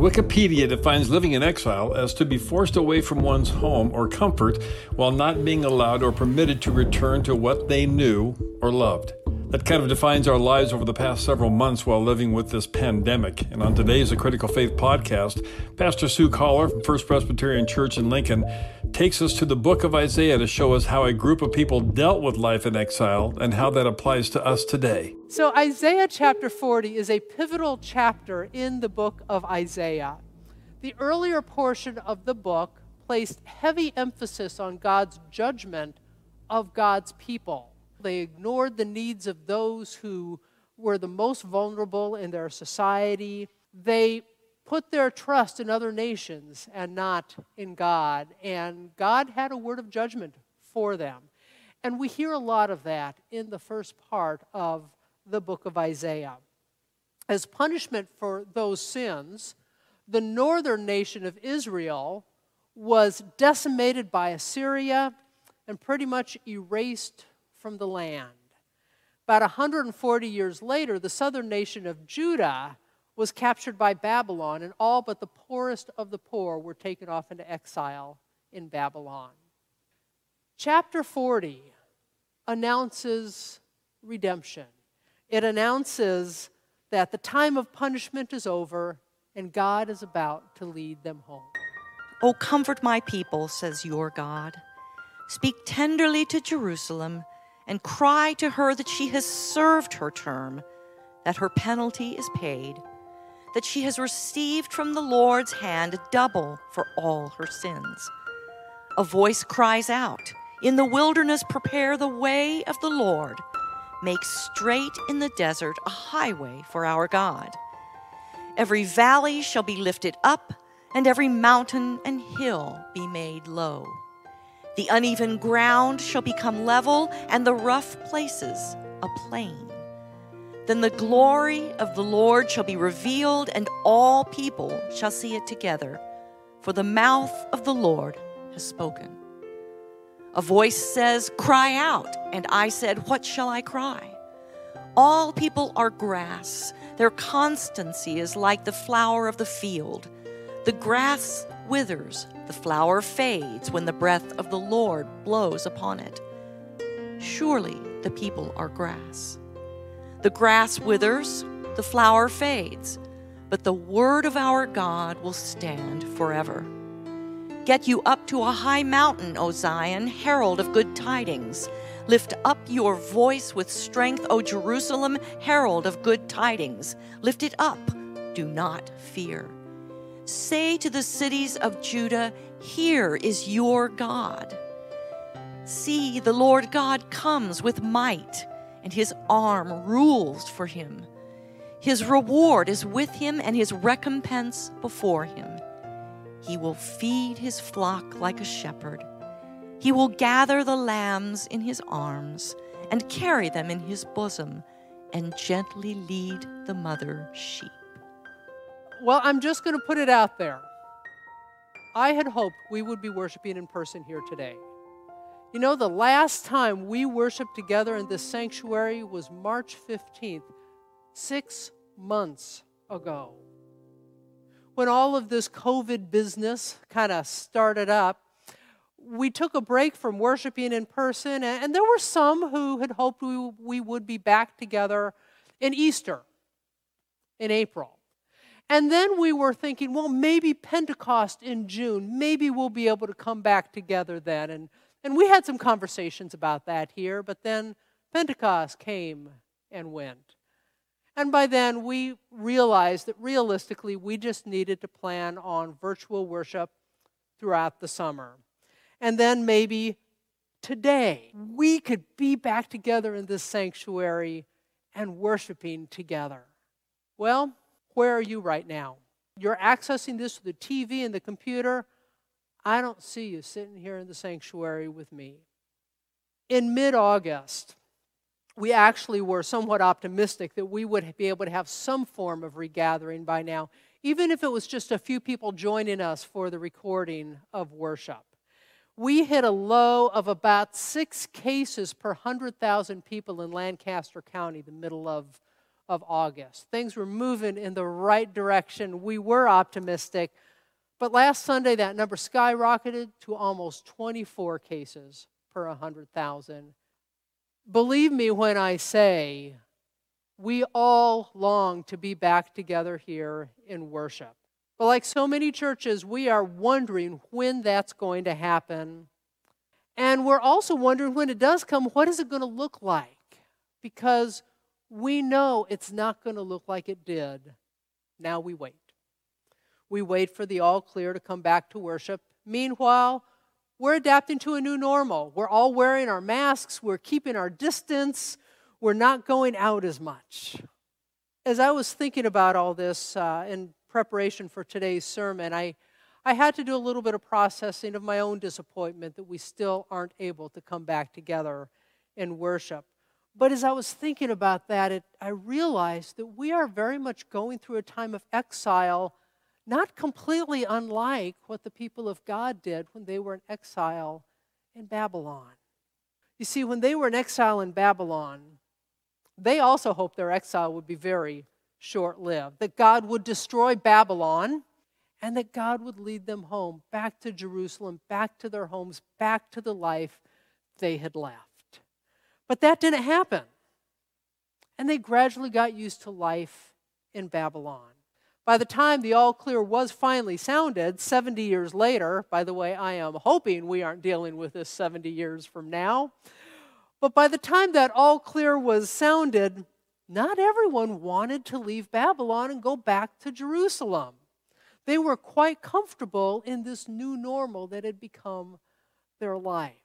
Wikipedia defines living in exile as to be forced away from one's home or comfort while not being allowed or permitted to return to what they knew or loved. That kind of defines our lives over the past several months while living with this pandemic. And on today's A Critical Faith podcast, Pastor Sue Collar from First Presbyterian Church in Lincoln takes us to the book of Isaiah to show us how a group of people dealt with life in exile and how that applies to us today. So, Isaiah chapter 40 is a pivotal chapter in the book of Isaiah. The earlier portion of the book placed heavy emphasis on God's judgment of God's people. They ignored the needs of those who were the most vulnerable in their society. They put their trust in other nations and not in God. And God had a word of judgment for them. And we hear a lot of that in the first part of the book of Isaiah. As punishment for those sins, the northern nation of Israel was decimated by Assyria and pretty much erased from the land. About 140 years later, the southern nation of Judah was captured by Babylon, and all but the poorest of the poor were taken off into exile in Babylon. Chapter 40 announces redemption. It announces that the time of punishment is over and God is about to lead them home. Oh, comfort my people, says your God. Speak tenderly to Jerusalem and cry to her that she has served her term, that her penalty is paid, that she has received from the Lord's hand double for all her sins. A voice cries out, In the wilderness, prepare the way of the Lord. Make straight in the desert a highway for our God. Every valley shall be lifted up, and every mountain and hill be made low. The uneven ground shall become level, and the rough places a plain. Then the glory of the Lord shall be revealed, and all people shall see it together, for the mouth of the Lord has spoken. A voice says, Cry out. And I said, What shall I cry? All people are grass. Their constancy is like the flower of the field. The grass withers, the flower fades when the breath of the Lord blows upon it. Surely the people are grass. The grass withers, the flower fades, but the word of our God will stand forever. Get you up to a high mountain, O Zion, herald of good tidings. Lift up your voice with strength, O Jerusalem, herald of good tidings. Lift it up, do not fear. Say to the cities of Judah, Here is your God. See, the Lord God comes with might, and his arm rules for him. His reward is with him, and his recompense before him. He will feed his flock like a shepherd. He will gather the lambs in his arms and carry them in his bosom and gently lead the mother sheep. Well, I'm just going to put it out there. I had hoped we would be worshiping in person here today. You know, the last time we worshiped together in this sanctuary was March 15th, six months ago. When all of this COVID business kind of started up, we took a break from worshiping in person, and there were some who had hoped we, we would be back together in Easter in April. And then we were thinking, well, maybe Pentecost in June, maybe we'll be able to come back together then. And, and we had some conversations about that here, but then Pentecost came and went. And by then, we realized that realistically, we just needed to plan on virtual worship throughout the summer. And then maybe today, we could be back together in this sanctuary and worshiping together. Well, where are you right now? You're accessing this through the TV and the computer. I don't see you sitting here in the sanctuary with me. In mid August, we actually were somewhat optimistic that we would be able to have some form of regathering by now, even if it was just a few people joining us for the recording of worship. We hit a low of about six cases per 100,000 people in Lancaster County the middle of of August. Things were moving in the right direction. We were optimistic. But last Sunday, that number skyrocketed to almost 24 cases per 100,000. Believe me when I say we all long to be back together here in worship. But like so many churches, we are wondering when that's going to happen. And we're also wondering when it does come, what is it going to look like? Because we know it's not going to look like it did. Now we wait. We wait for the all clear to come back to worship. Meanwhile, we're adapting to a new normal. We're all wearing our masks, we're keeping our distance, we're not going out as much. As I was thinking about all this uh, in preparation for today's sermon, I, I had to do a little bit of processing of my own disappointment that we still aren't able to come back together in worship. But as I was thinking about that, it, I realized that we are very much going through a time of exile not completely unlike what the people of God did when they were in exile in Babylon. You see, when they were in exile in Babylon, they also hoped their exile would be very short lived, that God would destroy Babylon and that God would lead them home, back to Jerusalem, back to their homes, back to the life they had left. But that didn't happen. And they gradually got used to life in Babylon. By the time the all clear was finally sounded, 70 years later, by the way, I am hoping we aren't dealing with this 70 years from now, but by the time that all clear was sounded, not everyone wanted to leave Babylon and go back to Jerusalem. They were quite comfortable in this new normal that had become their life.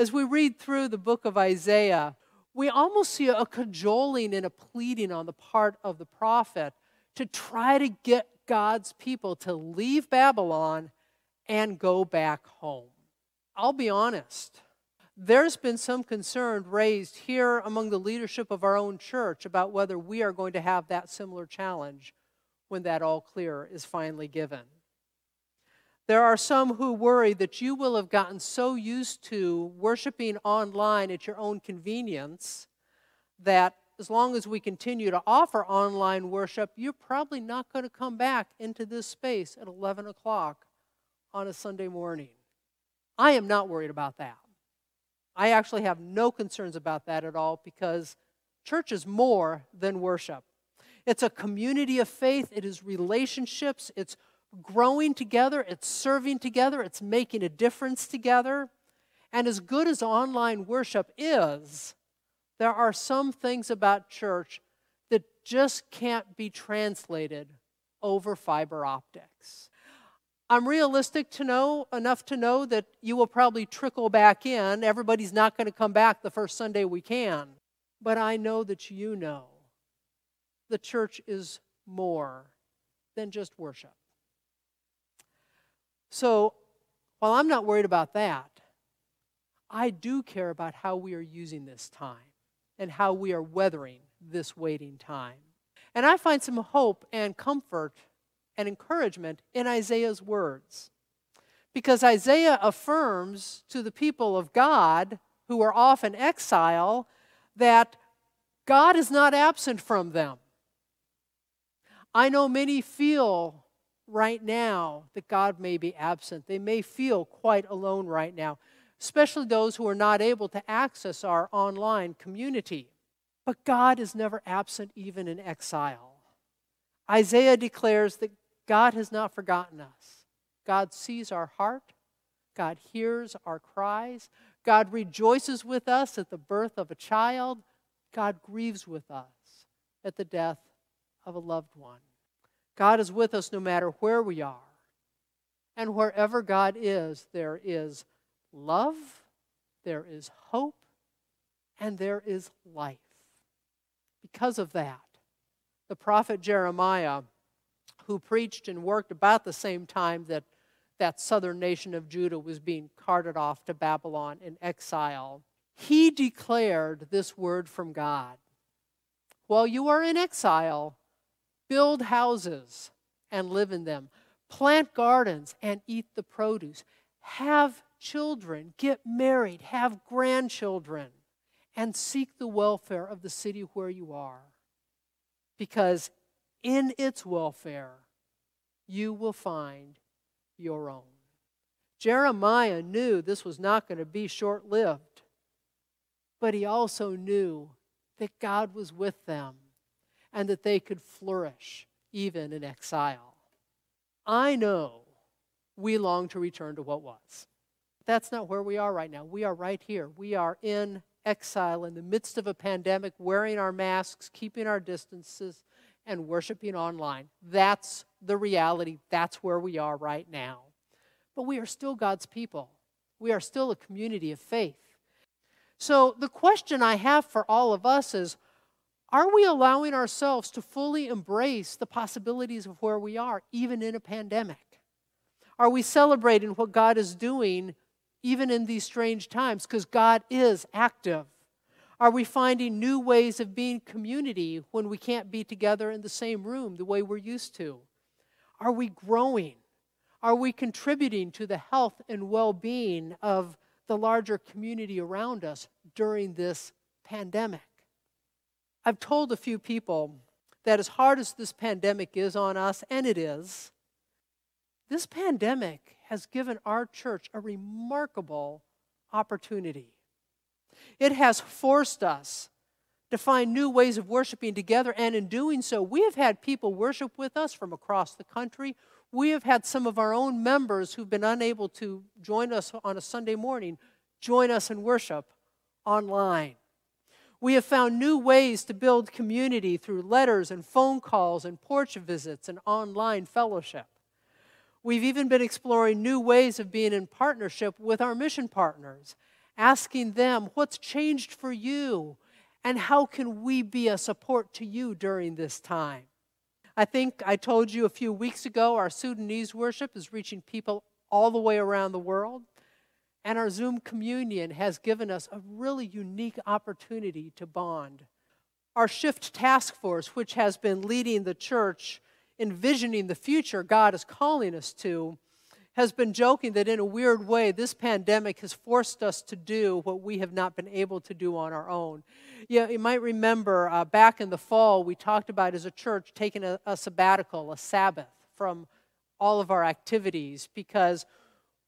As we read through the book of Isaiah, we almost see a cajoling and a pleading on the part of the prophet to try to get God's people to leave Babylon and go back home. I'll be honest, there's been some concern raised here among the leadership of our own church about whether we are going to have that similar challenge when that all clear is finally given. There are some who worry that you will have gotten so used to worshiping online at your own convenience that as long as we continue to offer online worship, you're probably not going to come back into this space at 11 o'clock on a Sunday morning. I am not worried about that. I actually have no concerns about that at all because church is more than worship. It's a community of faith, it is relationships, it's growing together, it's serving together, it's making a difference together. And as good as online worship is, there are some things about church that just can't be translated over fiber optics. I'm realistic to know enough to know that you will probably trickle back in. Everybody's not going to come back the first Sunday we can. But I know that you know the church is more than just worship. So while I'm not worried about that, I do care about how we are using this time and how we are weathering this waiting time. And I find some hope and comfort and encouragement in Isaiah's words. Because Isaiah affirms to the people of God who are off in exile that God is not absent from them. I know many feel right now that God may be absent. They may feel quite alone right now especially those who are not able to access our online community. But God is never absent, even in exile. Isaiah declares that God has not forgotten us. God sees our heart, God hears our cries, God rejoices with us at the birth of a child, God grieves with us at the death of a loved one. God is with us no matter where we are. And wherever God is, there is love, there is hope, and there is life. Because of that, the prophet Jeremiah, who preached and worked about the same time that that southern nation of Judah was being carted off to Babylon in exile, he declared this word from God While you are in exile, build houses and live in them, plant gardens and eat the produce, have children, get married, have grandchildren, and seek the welfare of the city where you are. because in its welfare, you will find your own. Jeremiah knew this was not going to be short lived, but he also knew that God was with them and that they could flourish even in exile. I know we long to return to what was. But That's not where we are right now. We are right here. We are in exile in the midst of a pandemic, wearing our masks, keeping our distances, and worshiping online. That's the reality. That's where we are right now. But we are still God's people, we are still a community of faith. So, the question I have for all of us is are we allowing ourselves to fully embrace the possibilities of where we are, even in a pandemic? Are we celebrating what God is doing even in these strange times? Because God is active. Are we finding new ways of being community when we can't be together in the same room the way we're used to? Are we growing? Are we contributing to the health and well being of the larger community around us during this pandemic? I've told a few people that as hard as this pandemic is on us, and it is, this pandemic has given our church a remarkable opportunity. It has forced us to find new ways of worshiping together, and in doing so, we have had people worship with us from across the country. We have had some of our own members who've been unable to join us on a Sunday morning join us in worship online. We have found new ways to build community through letters and phone calls and porch visits and online fellowship. We've even been exploring new ways of being in partnership with our mission partners, asking them, What's changed for you? And how can we be a support to you during this time? I think I told you a few weeks ago our Sudanese worship is reaching people all the way around the world. And our Zoom communion has given us a really unique opportunity to bond. Our Shift Task Force, which has been leading the church, envisioning the future God is calling us to, has been joking that in a weird way, this pandemic has forced us to do what we have not been able to do on our own. Yeah, you might remember uh, back in the fall, we talked about as a church taking a, a sabbatical, a Sabbath from all of our activities because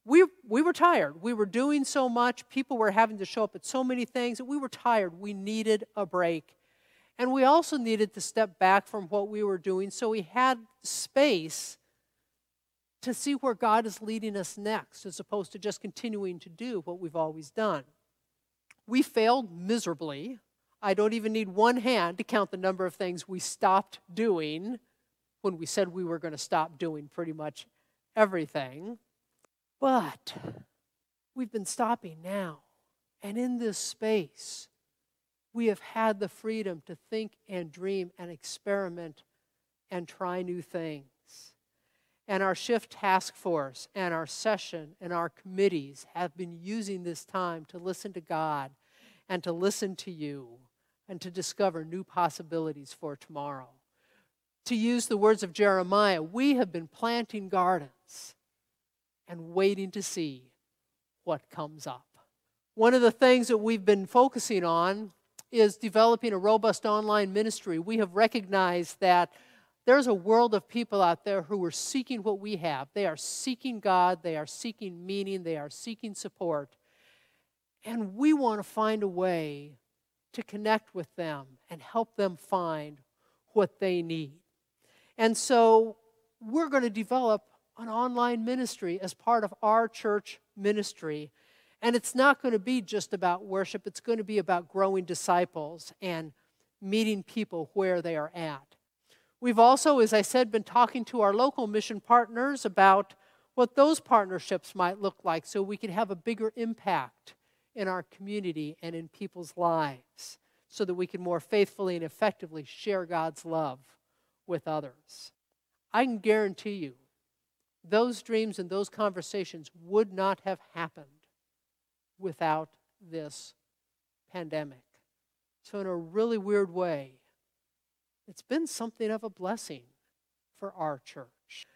we, we were tired. We were doing so much. People were having to show up at so many things that we were tired. We needed a break. And we also needed to step back from what we were doing so we had space to see where God is leading us next, as opposed to just continuing to do what we've always done. We failed miserably. I don't even need one hand to count the number of things we stopped doing when we said we were going to stop doing pretty much everything. But we've been stopping now. And in this space, we have had the freedom to think and dream and experiment and try new things. And our shift task force and our session and our committees have been using this time to listen to God and to listen to you and to discover new possibilities for tomorrow. To use the words of Jeremiah, we have been planting gardens and waiting to see what comes up. One of the things that we've been focusing on is developing a robust online ministry. We have recognized that there's a world of people out there who are seeking what we have. They are seeking God, they are seeking meaning, they are seeking support. And we want to find a way to connect with them and help them find what they need. And so we're going to develop an online ministry as part of our church ministry. And it's not going to be just about worship, it's going to be about growing disciples and meeting people where they are at. We've also, as I said, been talking to our local mission partners about what those partnerships might look like so we can have a bigger impact in our community and in people's lives so that we can more faithfully and effectively share God's love with others. I can guarantee you those dreams and those conversations would not have happened without this pandemic. So, in a really weird way, it's been something of a blessing for our church.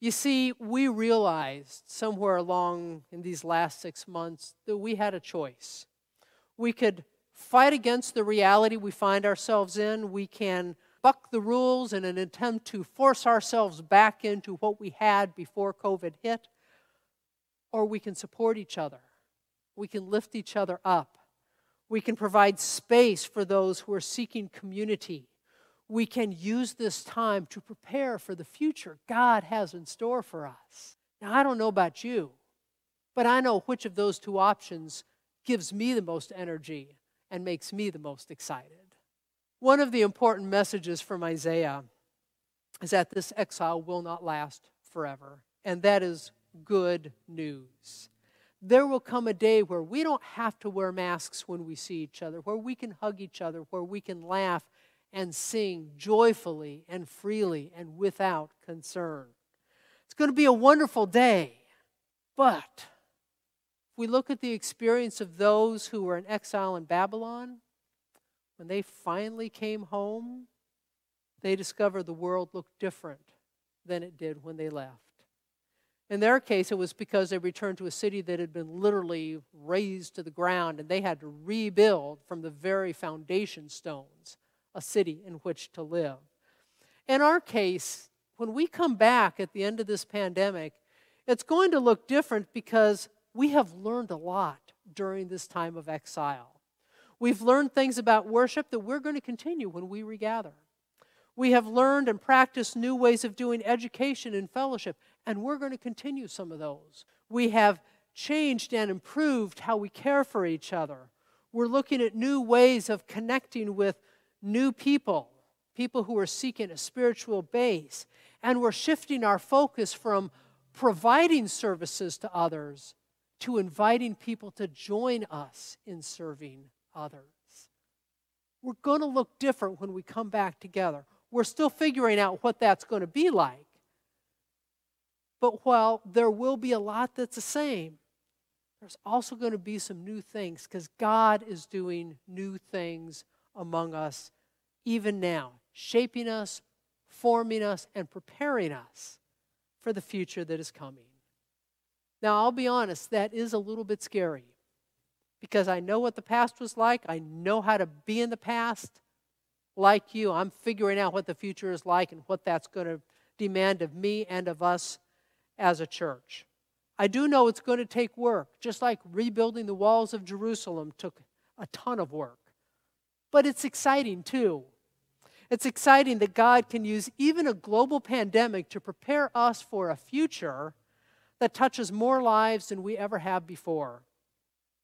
You see, we realized somewhere along in these last six months that we had a choice. We could fight against the reality we find ourselves in, we can buck the rules in an attempt to force ourselves back into what we had before COVID hit, or we can support each other. We can lift each other up. We can provide space for those who are seeking community. We can use this time to prepare for the future God has in store for us. Now, I don't know about you, but I know which of those two options gives me the most energy and makes me the most excited. One of the important messages from Isaiah is that this exile will not last forever, and that is good news. There will come a day where we don't have to wear masks when we see each other, where we can hug each other, where we can laugh and sing joyfully and freely and without concern. It's going to be a wonderful day, but if we look at the experience of those who were in exile in Babylon, when they finally came home, they discovered the world looked different than it did when they left. In their case, it was because they returned to a city that had been literally razed to the ground and they had to rebuild from the very foundation stones a city in which to live. In our case, when we come back at the end of this pandemic, it's going to look different because we have learned a lot during this time of exile. We've learned things about worship that we're going to continue when we regather. We have learned and practiced new ways of doing education and fellowship, and we're going to continue some of those. We have changed and improved how we care for each other. We're looking at new ways of connecting with new people, people who are seeking a spiritual base. And we're shifting our focus from providing services to others to inviting people to join us in serving others. We're going to look different when we come back together. We're still figuring out what that's going to be like. But while there will be a lot that's the same, there's also going to be some new things because God is doing new things among us even now, shaping us, forming us, and preparing us for the future that is coming. Now, I'll be honest, that is a little bit scary because I know what the past was like. I know how to be in the past like you, I'm figuring out what the future is like and what that's going to demand of me and of us as a church. I do know it's going to take work, just like rebuilding the walls of Jerusalem took a ton of work. But it's exciting too. It's exciting that God can use even a global pandemic to prepare us for a future that touches more lives than we ever have before.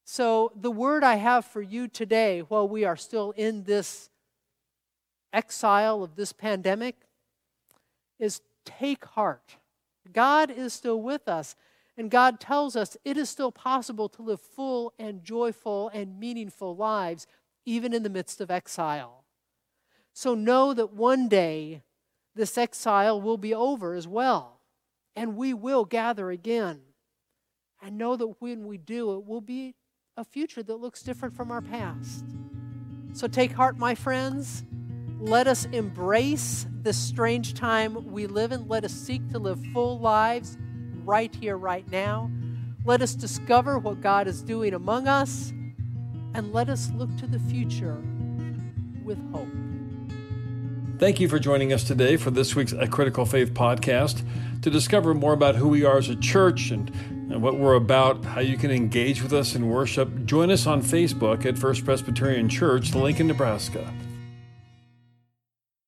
So, the word I have for you today, while we are still in this exile of this pandemic is take heart. God is still with us, and God tells us it is still possible to live full and joyful and meaningful lives, even in the midst of exile. So know that one day this exile will be over as well, and we will gather again. And know that when we do, it will be a future that looks different from our past. So take heart, my friends. Let us embrace this strange time we live in. Let us seek to live full lives right here, right now. Let us discover what God is doing among us, and let us look to the future with hope. Thank you for joining us today for this week's A Critical Faith podcast. To discover more about who we are as a church and, and what we're about, how you can engage with us in worship, join us on Facebook at First Presbyterian Church, Lincoln, Nebraska.